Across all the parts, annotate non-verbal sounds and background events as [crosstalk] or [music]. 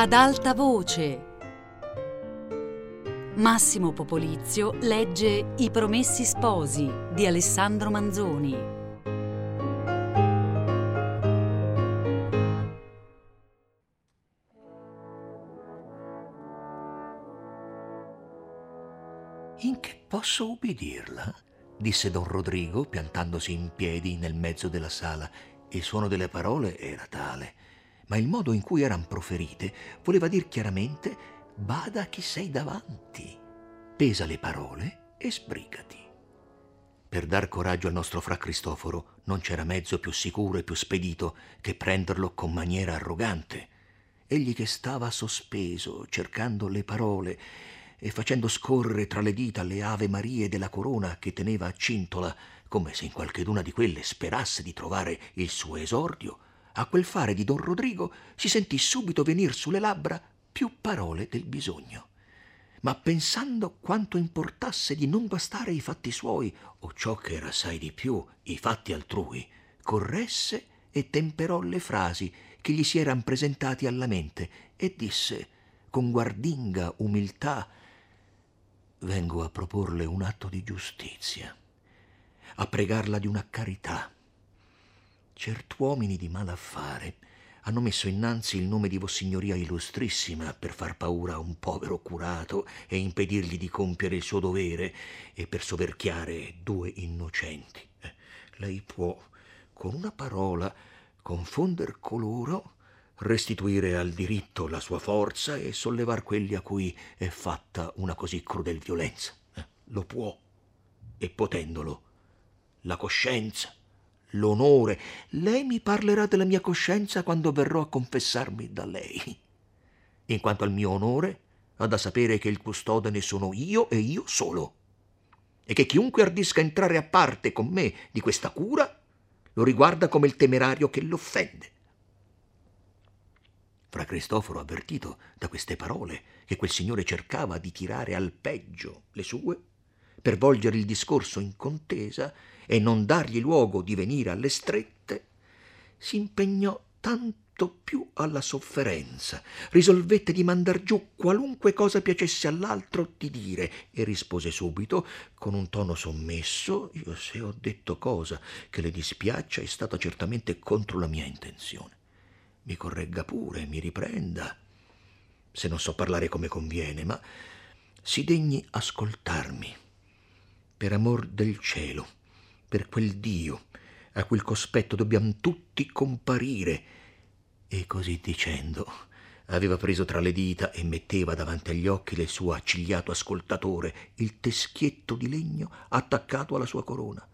Ad alta voce. Massimo Popolizio legge I Promessi Sposi di Alessandro Manzoni. In che posso ubbidirla? disse don Rodrigo, piantandosi in piedi nel mezzo della sala. Il suono delle parole era tale, ma il modo in cui eran proferite voleva dir chiaramente bada chi sei davanti, pesa le parole e sbrigati. Per dar coraggio al nostro fra Cristoforo non c'era mezzo più sicuro e più spedito che prenderlo con maniera arrogante. Egli che stava sospeso, cercando le parole e facendo scorrere tra le dita le Ave Marie della corona che teneva a cintola, come se in qualcheduna di quelle sperasse di trovare il suo esordio, a quel fare di don Rodrigo si sentì subito venir sulle labbra più parole del bisogno. Ma pensando quanto importasse di non bastare i fatti suoi, o ciò che era assai di più, i fatti altrui, corresse e temperò le frasi che gli si eran presentati alla mente e disse con guardinga umiltà vengo a proporle un atto di giustizia, a pregarla di una carità. Cert'uomini di malaffare hanno messo innanzi il nome di Vossignoria Illustrissima per far paura a un povero curato e impedirgli di compiere il suo dovere e per soverchiare due innocenti. Eh, lei può, con una parola, confonder coloro, restituire al diritto la sua forza e sollevar quelli a cui è fatta una così crudel violenza. Eh, lo può, e potendolo, la coscienza l'onore. Lei mi parlerà della mia coscienza quando verrò a confessarmi da lei. In quanto al mio onore, ha da sapere che il custode ne sono io e io solo, e che chiunque ardisca entrare a parte con me di questa cura lo riguarda come il temerario che l'offende. Fra Cristoforo, avvertito da queste parole che quel signore cercava di tirare al peggio le sue, per volgere il discorso in contesa e non dargli luogo di venire alle strette, si impegnò tanto più alla sofferenza, risolvette di mandar giù qualunque cosa piacesse all'altro di dire e rispose subito con un tono sommesso io se ho detto cosa che le dispiaccia è stata certamente contro la mia intenzione. Mi corregga pure, mi riprenda, se non so parlare come conviene, ma si degni ascoltarmi per amor del cielo, per quel Dio a il cospetto dobbiamo tutti comparire. E così dicendo, aveva preso tra le dita e metteva davanti agli occhi del suo accigliato ascoltatore il teschietto di legno attaccato alla sua corona.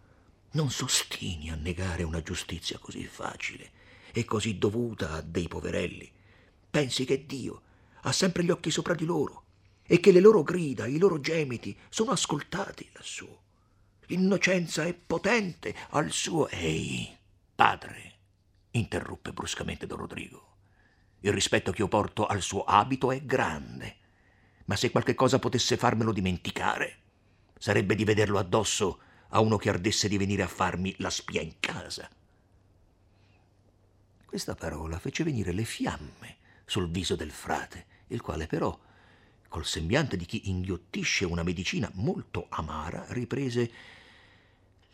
Non sostini a negare una giustizia così facile e così dovuta a dei poverelli. Pensi che Dio ha sempre gli occhi sopra di loro e che le loro grida, i loro gemiti sono ascoltati lassù. L'innocenza è potente al suo... Ehi, padre, interruppe bruscamente Don Rodrigo. Il rispetto che io porto al suo abito è grande, ma se qualche cosa potesse farmelo dimenticare, sarebbe di vederlo addosso a uno che ardesse di venire a farmi la spia in casa. Questa parola fece venire le fiamme sul viso del frate, il quale però col sembiante di chi inghiottisce una medicina molto amara, riprese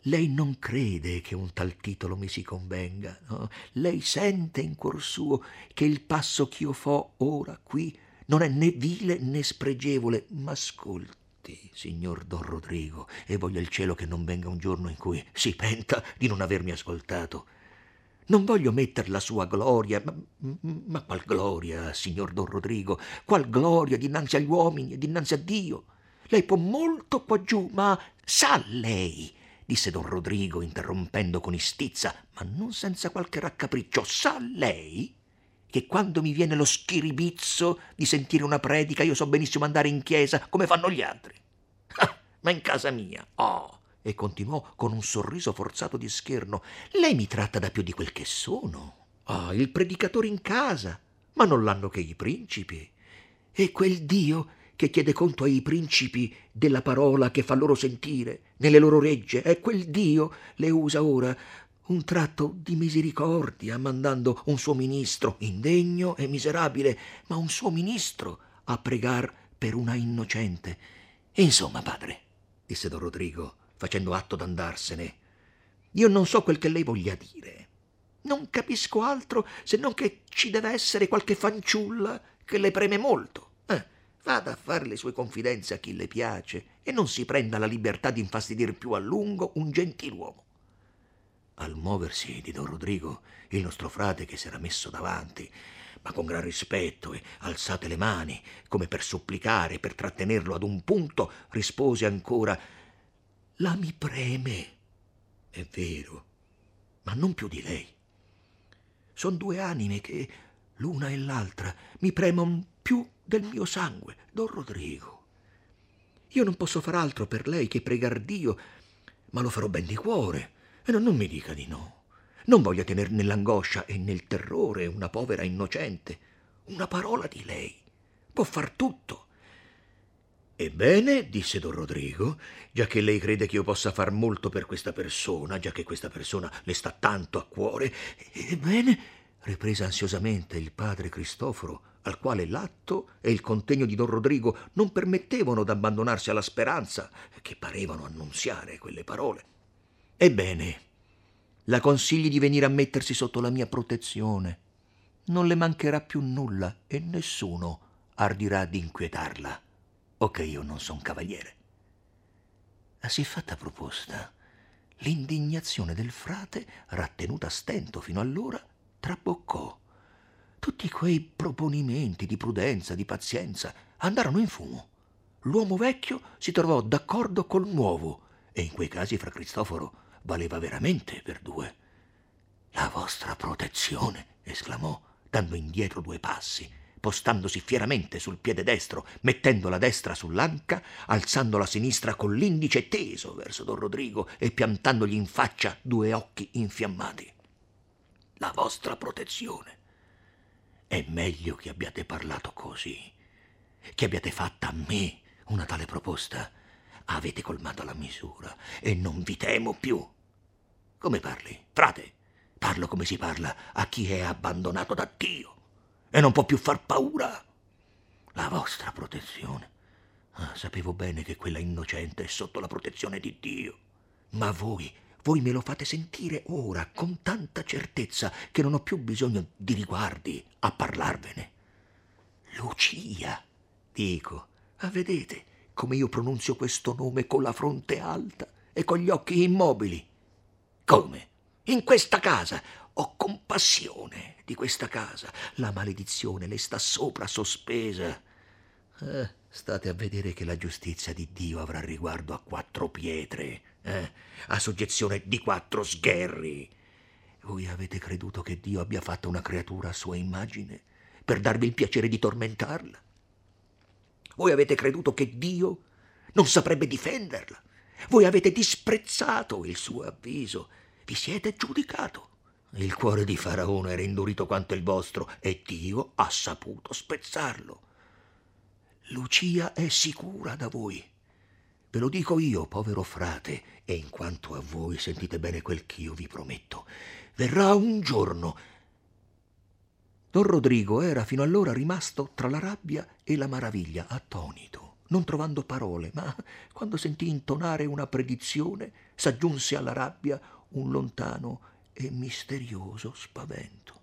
lei non crede che un tal titolo mi si convenga, no? Lei sente in cuor suo che il passo ch'io fo ora qui non è né vile né spregevole, ma ascolti, signor Don Rodrigo, e voglia il cielo che non venga un giorno in cui si penta di non avermi ascoltato. Non voglio metter la sua gloria, ma, ma qual gloria, signor Don Rodrigo? Qual gloria dinanzi agli uomini e dinanzi a Dio? Lei può molto qua giù, ma sa lei, disse Don Rodrigo interrompendo con istizza, ma non senza qualche raccapriccio, sa lei che quando mi viene lo schiribizzo di sentire una predica io so benissimo andare in chiesa come fanno gli altri. Ah, [laughs] ma in casa mia, oh, e continuò con un sorriso forzato di scherno. Lei mi tratta da più di quel che sono. Ah, il predicatore in casa, ma non l'hanno che i principi. E quel Dio che chiede conto ai principi della parola che fa loro sentire nelle loro regge, e quel Dio le usa ora un tratto di misericordia, mandando un suo ministro, indegno e miserabile, ma un suo ministro a pregar per una innocente. Insomma, padre, disse don Rodrigo, facendo atto d'andarsene, io non so quel che lei voglia dire. Non capisco altro se non che ci deve essere qualche fanciulla che le preme molto. Eh, vada a fare le sue confidenze a chi le piace e non si prenda la libertà di infastidir più a lungo un gentiluomo. Al muoversi di don Rodrigo, il nostro frate che s'era messo davanti, ma con gran rispetto e alzate le mani, come per supplicare, per trattenerlo ad un punto, rispose ancora La mi preme. È vero, ma non più di lei. Son due anime che, l'una e l'altra, mi premono più del mio sangue, don Rodrigo. Io non posso far altro per lei che pregar Dio, ma lo farò ben di cuore, e non, non mi dica di no. Non voglio tener nell'angoscia e nel terrore una povera innocente. Una parola di lei può far tutto. Ebbene, disse don Rodrigo, già che lei crede che io possa far molto per questa persona, già che questa persona le sta tanto a cuore, ebbene, riprese ansiosamente il padre Cristoforo, al quale l'atto e il contegno di don Rodrigo non permettevano d'abbandonarsi alla speranza che parevano annunziare quelle parole. Ebbene, la consigli di venire a mettersi sotto la mia protezione. Non le mancherà più nulla e nessuno ardirà di inquietarla, o che io non son cavaliere. A siffatta proposta, l'indignazione del frate, rattenuta a stento fino allora, traboccò. Tutti quei proponimenti di prudenza, di pazienza, andarono in fumo. L'uomo vecchio si trovò d'accordo col nuovo, e in quei casi fra Cristoforo valeva veramente per due. La vostra protezione, esclamò, dando indietro due passi, postandosi fieramente sul piede destro, mettendo la destra sull'anca, alzando la sinistra con l'indice teso verso don Rodrigo e piantandogli in faccia due occhi infiammati. La vostra protezione. È meglio che abbiate parlato così, che abbiate fatta a me una tale proposta Avete colmato la misura e non vi temo più. Come parli? Frate, parlo come si parla a chi è abbandonato da Dio e non può più far paura. La vostra protezione. Ah, sapevo bene che quella innocente è sotto la protezione di Dio. Ma voi, voi me lo fate sentire ora con tanta certezza che non ho più bisogno di riguardi a parlarvene. Lucia, dico, ah, vedete, come io pronunzio questo nome con la fronte alta e con gli occhi immobili. Come? In questa casa. Ho compassione di questa casa. La maledizione le sta sopra sospesa. Eh, state a vedere che la giustizia di Dio avrà riguardo a quattro pietre, eh? a soggezione di quattro sgherri. Voi avete creduto che Dio abbia fatto una creatura a sua immagine per darvi il piacere di tormentarla? Voi avete creduto che Dio non saprebbe difenderla. Voi avete disprezzato il suo avviso. Vi siete giudicato. Il cuore di Faraone era indurito quanto il vostro e Dio ha saputo spezzarlo. Lucia è sicura da voi. Ve lo dico io, povero frate, e in quanto a voi sentite bene quel ch'io vi prometto. Verrà un giorno Don Rodrigo era fino allora rimasto tra la rabbia e la maraviglia, attonito, non trovando parole, ma quando sentì intonare una predizione, s'aggiunse alla rabbia un lontano e misterioso spavento.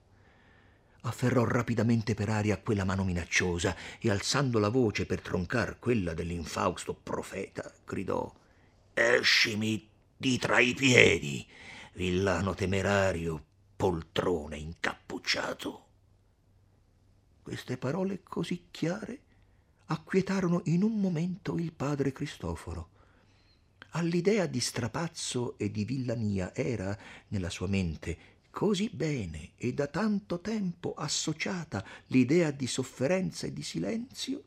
Afferrò rapidamente per aria quella mano minacciosa e alzando la voce per troncar quella dell'infausto profeta, gridò Escimi di tra i piedi, villano temerario, poltrone incappucciato. Queste parole così chiare acquietarono in un momento il padre Cristoforo. All'idea di strapazzo e di villania era, nella sua mente, così bene e da tanto tempo associata l'idea di sofferenza e di silenzio,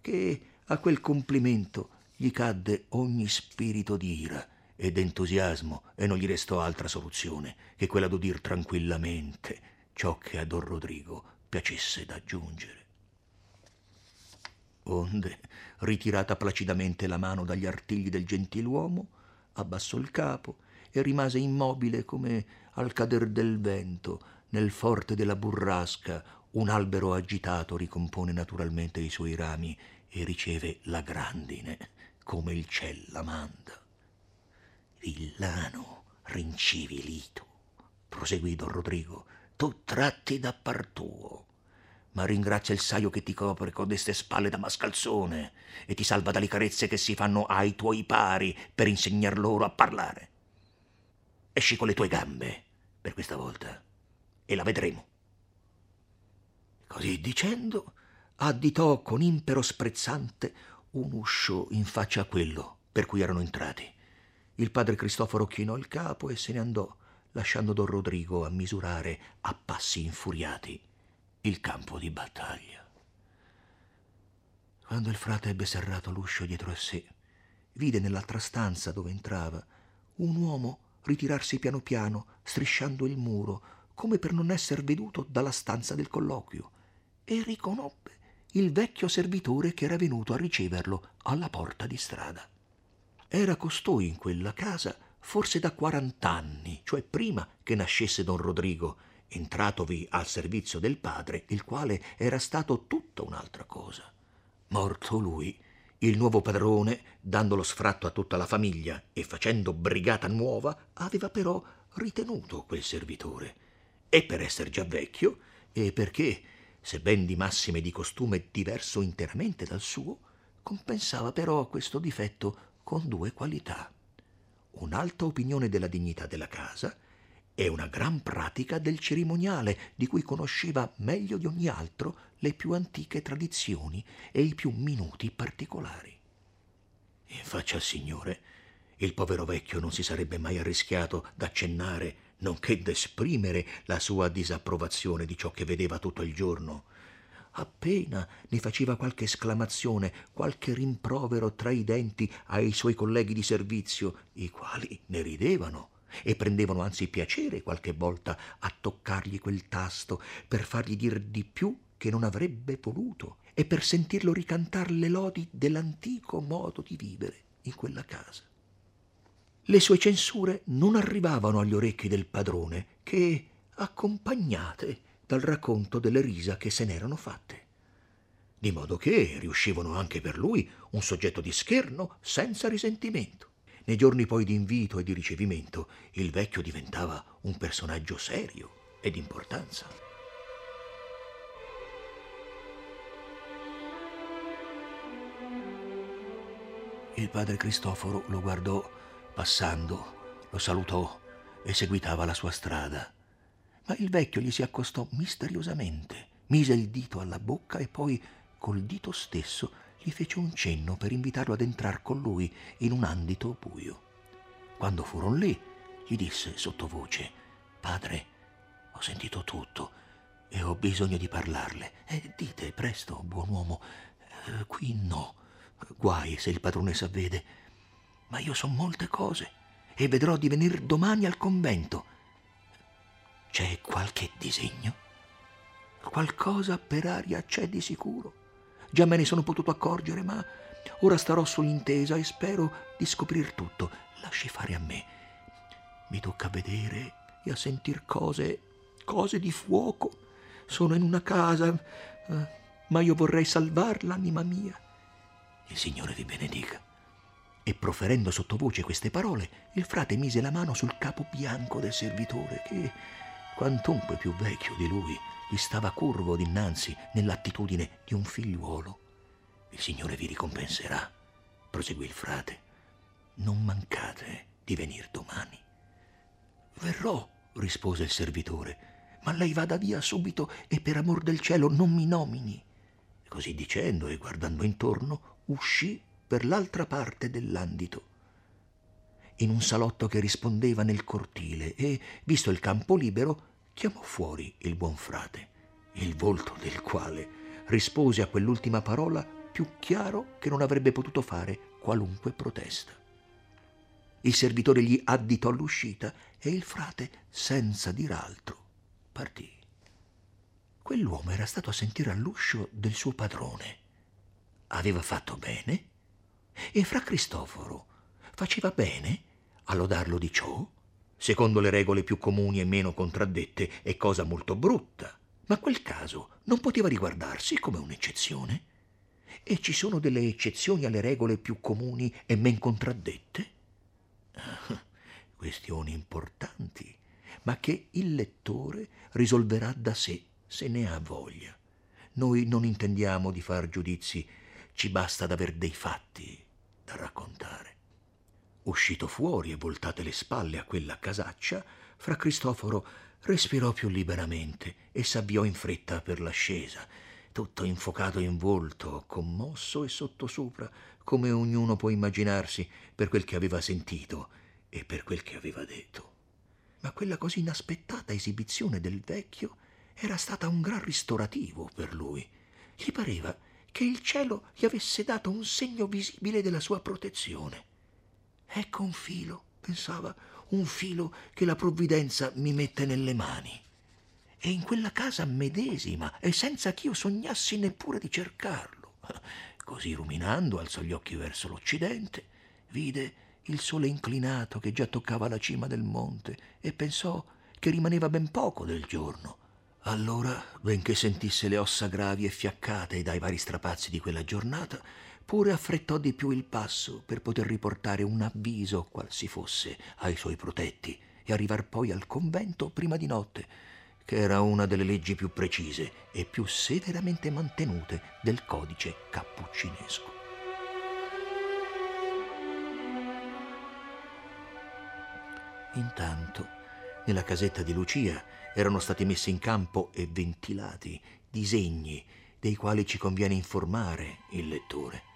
che a quel complimento gli cadde ogni spirito di ira ed entusiasmo e non gli restò altra soluzione che quella d'udir tranquillamente ciò che a Don Rodrigo piacesse d'aggiungere. Onde, ritirata placidamente la mano dagli artigli del gentiluomo, abbassò il capo e rimase immobile come al cader del vento nel forte della burrasca un albero agitato ricompone naturalmente i suoi rami e riceve la grandine come il ciel la manda. Villano, rincivilito, proseguì don Rodrigo, tu tratti da par tuo ma ringrazia il saio che ti copre con queste spalle da mascalzone e ti salva dalle carezze che si fanno ai tuoi pari per insegnar loro a parlare. Esci con le tue gambe per questa volta e la vedremo. Così dicendo, additò con impero sprezzante un uscio in faccia a quello per cui erano entrati. Il padre Cristoforo chinò il capo e se ne andò, lasciando don Rodrigo a misurare a passi infuriati il campo di battaglia. Quando il frate ebbe serrato l'uscio dietro a sé, vide nell'altra stanza dove entrava un uomo ritirarsi piano piano, strisciando il muro, come per non esser veduto dalla stanza del colloquio, e riconobbe il vecchio servitore che era venuto a riceverlo alla porta di strada. Era costui in quella casa forse da quarant'anni, cioè prima che nascesse don Rodrigo, entratovi al servizio del padre, il quale era stato tutta un'altra cosa. Morto lui, il nuovo padrone, dando lo sfratto a tutta la famiglia e facendo brigata nuova, aveva però ritenuto quel servitore. E per esser già vecchio, e perché, se ben di massime di costume diverso interamente dal suo, compensava però questo difetto con due qualità. Un'alta opinione della dignità della casa e una gran pratica del cerimoniale, di cui conosceva meglio di ogni altro le più antiche tradizioni e i più minuti particolari. In faccia al Signore, il povero vecchio non si sarebbe mai arrischiato d'accennare, nonché d'esprimere la sua disapprovazione di ciò che vedeva tutto il giorno. Appena ne faceva qualche esclamazione, qualche rimprovero tra i denti ai suoi colleghi di servizio, i quali ne ridevano e prendevano anzi piacere qualche volta a toccargli quel tasto per fargli dir di più che non avrebbe voluto e per sentirlo ricantar le lodi dell'antico modo di vivere in quella casa. Le sue censure non arrivavano agli orecchi del padrone che, accompagnate dal racconto delle risa che se n'erano fatte, di modo che riuscivano anche per lui un soggetto di scherno senza risentimento. Nei giorni poi di invito e di ricevimento, il vecchio diventava un personaggio serio ed importanza. Il padre Cristoforo lo guardò passando, lo salutò e seguitava la sua strada. Ma il vecchio gli si accostò misteriosamente, mise il dito alla bocca e poi col dito stesso gli fece un cenno per invitarlo ad entrar con lui in un andito buio. Quando furono lì, gli disse sottovoce: Padre, ho sentito tutto e ho bisogno di parlarle. E dite presto, buon uomo, eh, qui no. Guai se il padrone s'avvede. Ma io so molte cose e vedrò di venir domani al convento. C'è qualche disegno? Qualcosa per aria c'è di sicuro. Già me ne sono potuto accorgere, ma ora starò sull'intesa e spero di scoprir tutto. Lasci fare a me. Mi tocca vedere e a sentir cose, cose di fuoco. Sono in una casa, eh, ma io vorrei salvar l'anima mia. Il Signore vi benedica. E proferendo sottovoce queste parole, il frate mise la mano sul capo bianco del servitore, che, quantunque più vecchio di lui, gli stava curvo dinanzi nell'attitudine di un figliuolo. Il Signore vi ricompenserà, proseguì il frate. Non mancate di venir domani. Verrò, rispose il servitore, ma lei vada via subito e per amor del cielo non mi nomini. Così dicendo e guardando intorno, uscì per l'altra parte dell'andito in un salotto che rispondeva nel cortile e, visto il campo libero, chiamò fuori il buon frate, il volto del quale rispose a quell'ultima parola più chiaro che non avrebbe potuto fare qualunque protesta. Il servitore gli additò l'uscita e il frate, senza dir altro, partì. Quell'uomo era stato a sentire all'uscio del suo padrone. Aveva fatto bene? E fra Cristoforo faceva bene a lodarlo di ciò? Secondo le regole più comuni e meno contraddette, è cosa molto brutta, ma quel caso non poteva riguardarsi come un'eccezione? E ci sono delle eccezioni alle regole più comuni e men contraddette? [laughs] Questioni importanti, ma che il lettore risolverà da sé se ne ha voglia. Noi non intendiamo di far giudizi, ci basta d'aver dei fatti da raccontare. Uscito fuori e voltate le spalle a quella casaccia, fra Cristoforo respirò più liberamente e s'avviò in fretta per l'ascesa, tutto infocato in volto, commosso e sottosopra, come ognuno può immaginarsi per quel che aveva sentito e per quel che aveva detto. Ma quella così inaspettata esibizione del vecchio era stata un gran ristorativo per lui. Gli pareva che il cielo gli avesse dato un segno visibile della sua protezione. Ecco un filo, pensava, un filo che la provvidenza mi mette nelle mani. E in quella casa medesima, e senza che io sognassi neppure di cercarlo. Così ruminando, alzò gli occhi verso l'occidente, vide il sole inclinato che già toccava la cima del monte e pensò che rimaneva ben poco del giorno. Allora, benché sentisse le ossa gravi e fiaccate dai vari strapazzi di quella giornata, pure affrettò di più il passo per poter riportare un avviso, qual si fosse, ai suoi protetti e arrivar poi al convento prima di notte, che era una delle leggi più precise e più severamente mantenute del codice cappuccinesco. Intanto, nella casetta di Lucia erano stati messi in campo e ventilati disegni dei quali ci conviene informare il lettore.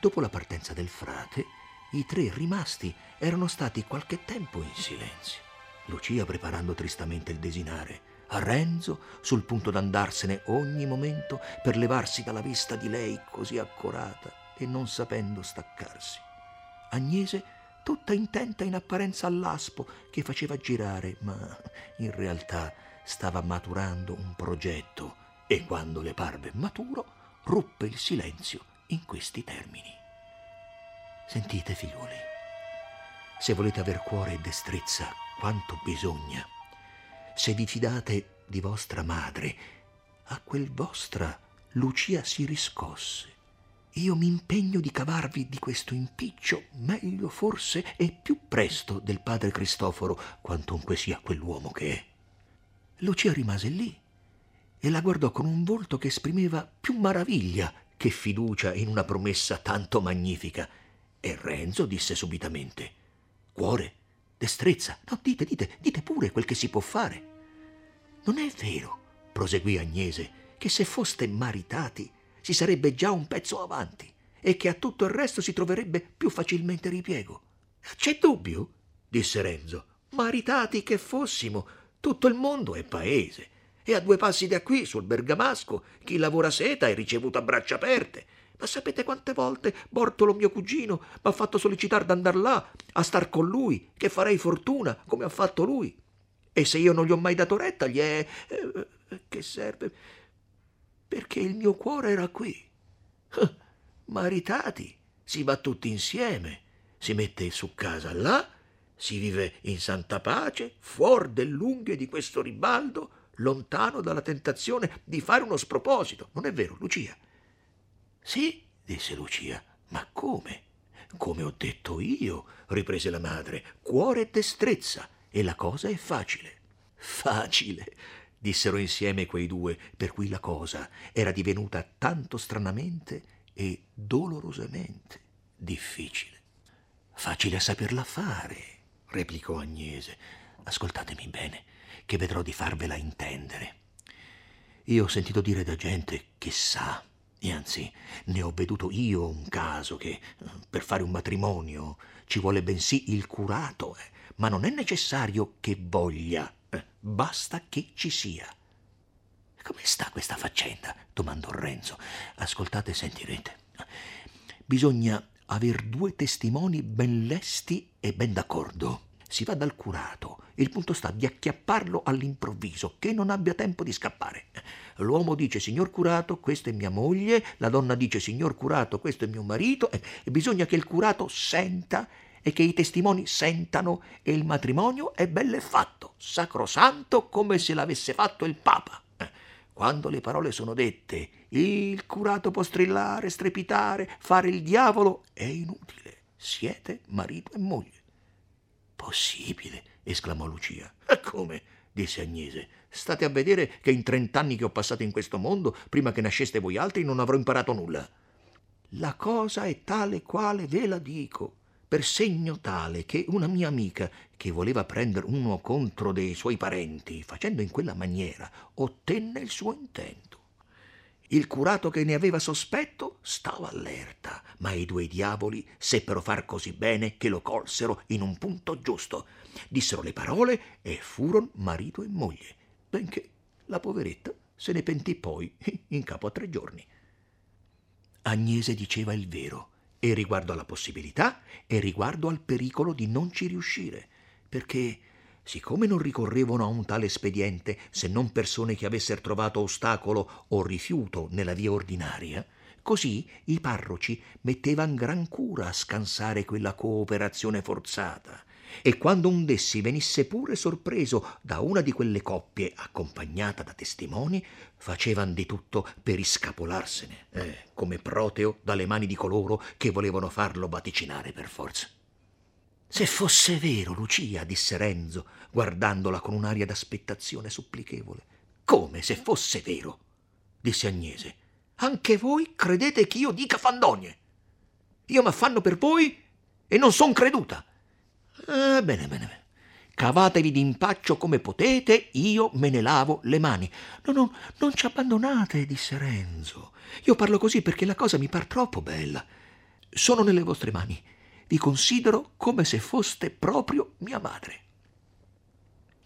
Dopo la partenza del frate, i tre rimasti erano stati qualche tempo in silenzio. Lucia preparando tristamente il desinare, a Renzo sul punto d'andarsene ogni momento per levarsi dalla vista di lei così accorata e non sapendo staccarsi. Agnese tutta intenta in apparenza all'aspo che faceva girare, ma in realtà stava maturando un progetto e quando le parve maturo ruppe il silenzio in questi termini. Sentite, figliuoli, se volete aver cuore e destrezza quanto bisogna, se vi fidate di vostra madre, a quel vostra Lucia si riscosse io mi impegno di cavarvi di questo impiccio meglio forse e più presto del padre Cristoforo, quantunque sia quell'uomo che è. Lucia rimase lì e la guardò con un volto che esprimeva più maraviglia che fiducia in una promessa tanto magnifica. E Renzo disse subitamente: Cuore, destrezza, no, dite, dite, dite pure quel che si può fare. Non è vero, proseguì Agnese, che se foste maritati si sarebbe già un pezzo avanti e che a tutto il resto si troverebbe più facilmente ripiego. C'è dubbio? disse Renzo. Maritati che fossimo, tutto il mondo è paese. E a due passi da qui, sul Bergamasco, chi lavora seta è ricevuto a braccia aperte. Ma sapete quante volte Bortolo, mio cugino, mi ha fatto sollecitare d'andar là, a star con lui, che farei fortuna, come ha fatto lui. E se io non gli ho mai dato retta, gli è... Eh, che serve? perché il mio cuore era qui. Maritati, si va tutti insieme, si mette su casa là, si vive in santa pace, fuori dell'unghie di questo ribaldo, lontano dalla tentazione di fare uno sproposito. Non è vero, Lucia? Sì, disse Lucia, ma come? Come ho detto io, riprese la madre, cuore e destrezza, e la cosa è facile. Facile, dissero insieme quei due, per cui la cosa era divenuta tanto stranamente e dolorosamente difficile. Facile a saperla fare, replicò Agnese. Ascoltatemi bene, che vedrò di farvela intendere. Io ho sentito dire da gente che sa, e anzi ne ho veduto io un caso che per fare un matrimonio ci vuole bensì il curato, eh, ma non è necessario che voglia Basta che ci sia. Come sta questa faccenda? domandò Renzo. Ascoltate e sentirete. Bisogna aver due testimoni ben lesti e ben d'accordo. Si va dal curato. Il punto sta di acchiapparlo all'improvviso, che non abbia tempo di scappare. L'uomo dice, signor curato, questa è mia moglie, la donna dice, signor curato, questo è mio marito, e bisogna che il curato senta e che i testimoni sentano e il matrimonio è belle fatto, sacrosanto come se l'avesse fatto il Papa. Quando le parole sono dette, il curato può strillare, strepitare, fare il diavolo, è inutile. Siete marito e moglie. Possibile, esclamò Lucia. E come? disse Agnese. State a vedere che in trent'anni che ho passato in questo mondo, prima che nasceste voi altri, non avrò imparato nulla. La cosa è tale quale ve la dico, per segno tale che una mia amica, che voleva prendere uno contro dei suoi parenti, facendo in quella maniera, ottenne il suo intento. Il curato che ne aveva sospetto stava allerta, ma i due diavoli seppero far così bene che lo colsero in un punto giusto. Dissero le parole e furono marito e moglie, benché la poveretta se ne pentì poi [laughs] in capo a tre giorni. Agnese diceva il vero, e riguardo alla possibilità e riguardo al pericolo di non ci riuscire, perché siccome non ricorrevano a un tale espediente se non persone che avessero trovato ostacolo o rifiuto nella via ordinaria, così i parroci mettevano gran cura a scansare quella cooperazione forzata e quando un d'essi venisse pure sorpreso da una di quelle coppie accompagnata da testimoni, facevan di tutto per iscapolarsene, eh, come Proteo dalle mani di coloro che volevano farlo vaticinare per forza. Se fosse vero, Lucia, disse Renzo, guardandola con un'aria d'aspettazione supplichevole. Come se fosse vero? disse Agnese. Anche voi credete che io dica fandonie? Io m'affanno per voi e non son creduta. Eh, bene, bene, bene. Cavatevi d'impaccio come potete, io me ne lavo le mani. No, no, non ci abbandonate, disse Renzo. Io parlo così perché la cosa mi par troppo bella. Sono nelle vostre mani. Vi considero come se foste proprio mia madre.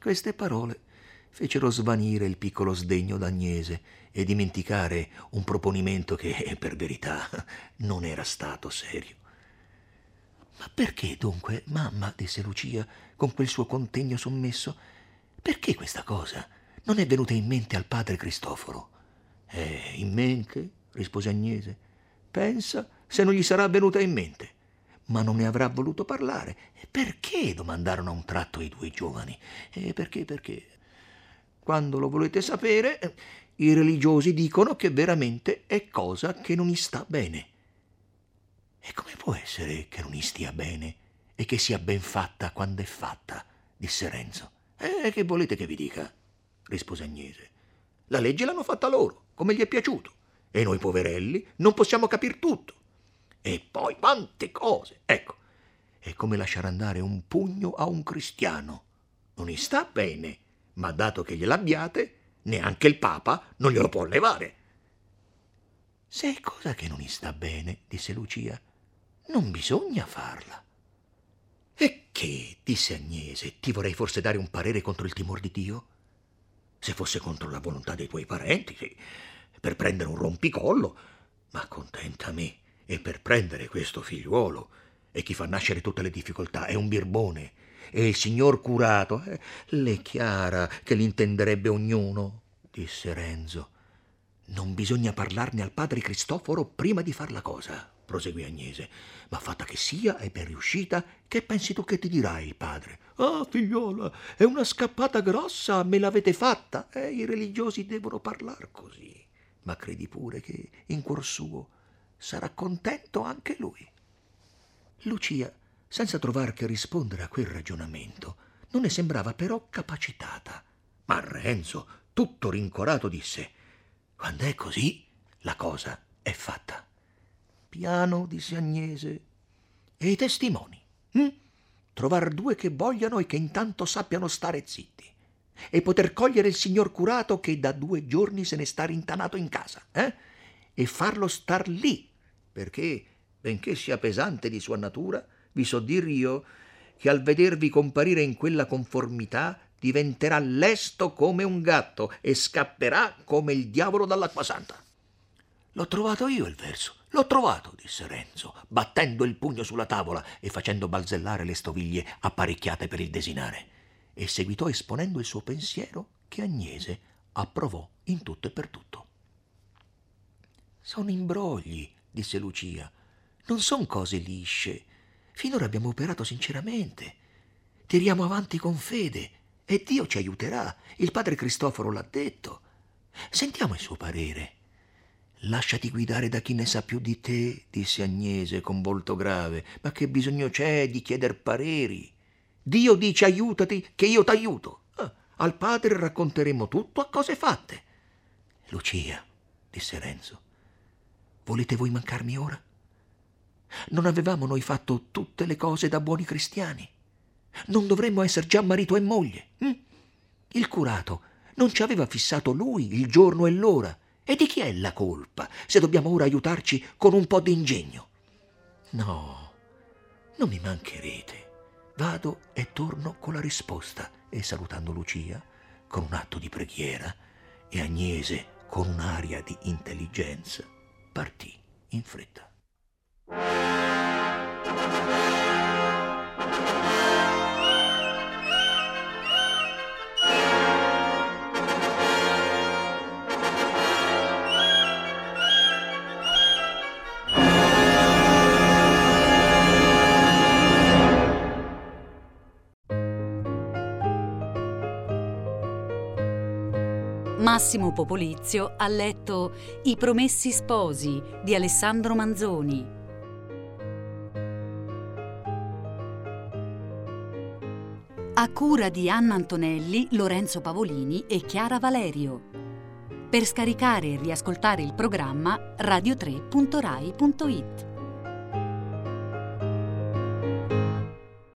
Queste parole fecero svanire il piccolo sdegno d'Agnese e dimenticare un proponimento che, per verità, non era stato serio. Ma perché dunque, mamma, disse Lucia, con quel suo contegno sommesso, perché questa cosa non è venuta in mente al padre Cristoforo? Eh, in mente? rispose Agnese. Pensa se non gli sarà venuta in mente. Ma non ne avrà voluto parlare. Perché? domandarono a un tratto i due giovani. E perché, perché? Quando lo volete sapere, i religiosi dicono che veramente è cosa che non gli sta bene. E come può essere che non gli stia bene e che sia ben fatta quando è fatta? disse Renzo. E che volete che vi dica? rispose Agnese. La legge l'hanno fatta loro, come gli è piaciuto, e noi poverelli non possiamo capir tutto. E poi quante cose! Ecco, è come lasciare andare un pugno a un cristiano. Non gli sta bene, ma dato che gliel'abbiate, neanche il Papa non glielo può levare. Se è cosa che non gli sta bene, disse Lucia, non bisogna farla. E che? disse Agnese, ti vorrei forse dare un parere contro il timore di Dio? Se fosse contro la volontà dei tuoi parenti, sì, per prendere un rompicollo, ma contenta me, e per prendere questo figliuolo, e chi fa nascere tutte le difficoltà è un birbone, e il signor curato, eh, le chiara che l'intenderebbe ognuno, disse Renzo. Non bisogna parlarne al padre Cristoforo prima di far la cosa, proseguì Agnese, ma fatta che sia e ben riuscita, che pensi tu che ti dirà il padre? Ah, figliola, è una scappata grossa, me l'avete fatta. Eh, I religiosi devono parlar così. Ma credi pure che in cuor suo sarà contento anche lui. Lucia, senza trovar che rispondere a quel ragionamento, non ne sembrava però capacitata. Ma Renzo, tutto rincorato, disse: Quando è così, la cosa è fatta. Piano, disse Agnese. E i testimoni? Hm? Trovar due che vogliano e che intanto sappiano stare zitti. E poter cogliere il signor curato che da due giorni se ne sta rintanato in casa, eh? E farlo star lì, perché, benché sia pesante di sua natura, vi so dir io che al vedervi comparire in quella conformità diventerà lesto come un gatto e scapperà come il diavolo dall'acqua santa. L'ho trovato io il verso, L'ho trovato, disse Renzo, battendo il pugno sulla tavola e facendo balzellare le stoviglie apparecchiate per il desinare. E seguitò esponendo il suo pensiero che Agnese approvò in tutto e per tutto. Sono imbrogli, disse Lucia. Non son cose lisce. Finora abbiamo operato sinceramente. Tiriamo avanti con fede e Dio ci aiuterà. Il padre Cristoforo l'ha detto. Sentiamo il suo parere. Lasciati guidare da chi ne sa più di te, disse Agnese con volto grave. Ma che bisogno c'è di chieder pareri? Dio dice aiutati, che io t'aiuto. Ah, al padre racconteremo tutto a cose fatte. Lucia, disse Renzo, volete voi mancarmi ora? Non avevamo noi fatto tutte le cose da buoni cristiani? Non dovremmo essere già marito e moglie? Hm? Il curato non ci aveva fissato lui il giorno e l'ora. E di chi è la colpa se dobbiamo ora aiutarci con un po' di ingegno? No, non mi mancherete. Vado e torno con la risposta. E salutando Lucia, con un atto di preghiera, e Agnese con un'aria di intelligenza, partì in fretta. Massimo Popolizio ha letto I Promessi Sposi di Alessandro Manzoni. A cura di Anna Antonelli, Lorenzo Pavolini e Chiara Valerio. Per scaricare e riascoltare il programma radio3.rai.it.